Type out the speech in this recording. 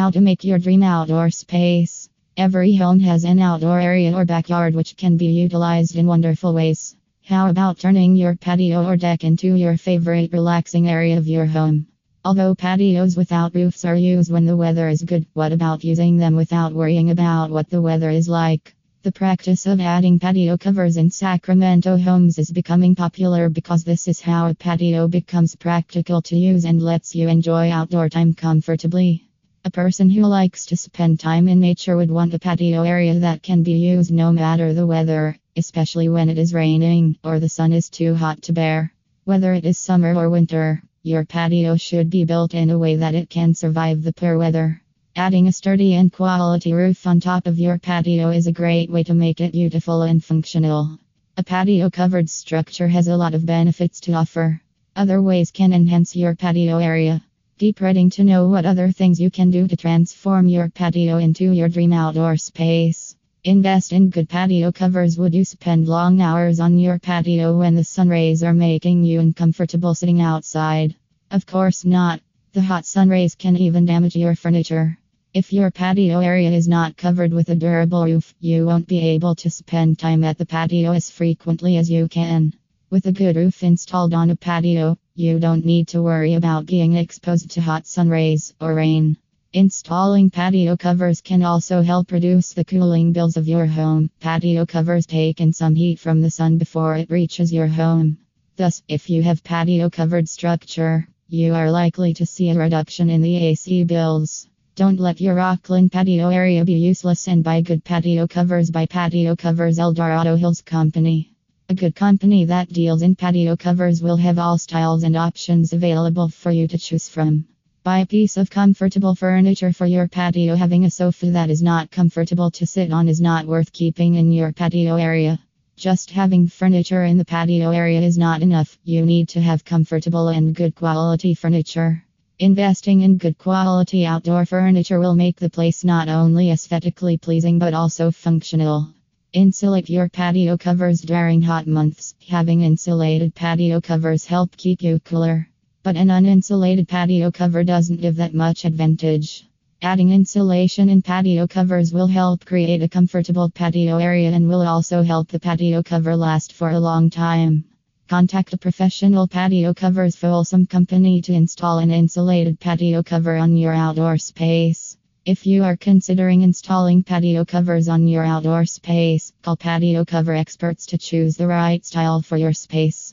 How to make your dream outdoor space. Every home has an outdoor area or backyard which can be utilized in wonderful ways. How about turning your patio or deck into your favorite relaxing area of your home? Although patios without roofs are used when the weather is good, what about using them without worrying about what the weather is like? The practice of adding patio covers in Sacramento homes is becoming popular because this is how a patio becomes practical to use and lets you enjoy outdoor time comfortably. A person who likes to spend time in nature would want a patio area that can be used no matter the weather, especially when it is raining or the sun is too hot to bear. Whether it is summer or winter, your patio should be built in a way that it can survive the poor weather. Adding a sturdy and quality roof on top of your patio is a great way to make it beautiful and functional. A patio covered structure has a lot of benefits to offer. Other ways can enhance your patio area. Keep reading to know what other things you can do to transform your patio into your dream outdoor space. Invest in good patio covers. Would you spend long hours on your patio when the sun rays are making you uncomfortable sitting outside? Of course not. The hot sun rays can even damage your furniture. If your patio area is not covered with a durable roof, you won't be able to spend time at the patio as frequently as you can. With a good roof installed on a patio, you don't need to worry about being exposed to hot sun rays or rain. Installing patio covers can also help reduce the cooling bills of your home. Patio covers take in some heat from the sun before it reaches your home. Thus, if you have patio covered structure, you are likely to see a reduction in the AC bills. Don't let your Rocklin patio area be useless and buy good patio covers by Patio Covers El Dorado Hills Company. A good company that deals in patio covers will have all styles and options available for you to choose from. Buy a piece of comfortable furniture for your patio. Having a sofa that is not comfortable to sit on is not worth keeping in your patio area. Just having furniture in the patio area is not enough. You need to have comfortable and good quality furniture. Investing in good quality outdoor furniture will make the place not only aesthetically pleasing but also functional. Insulate your patio covers during hot months. Having insulated patio covers help keep you cooler. But an uninsulated patio cover doesn't give that much advantage. Adding insulation in patio covers will help create a comfortable patio area and will also help the patio cover last for a long time. Contact a professional patio covers Folsom company to install an insulated patio cover on your outdoor space. If you are considering installing patio covers on your outdoor space, call patio cover experts to choose the right style for your space.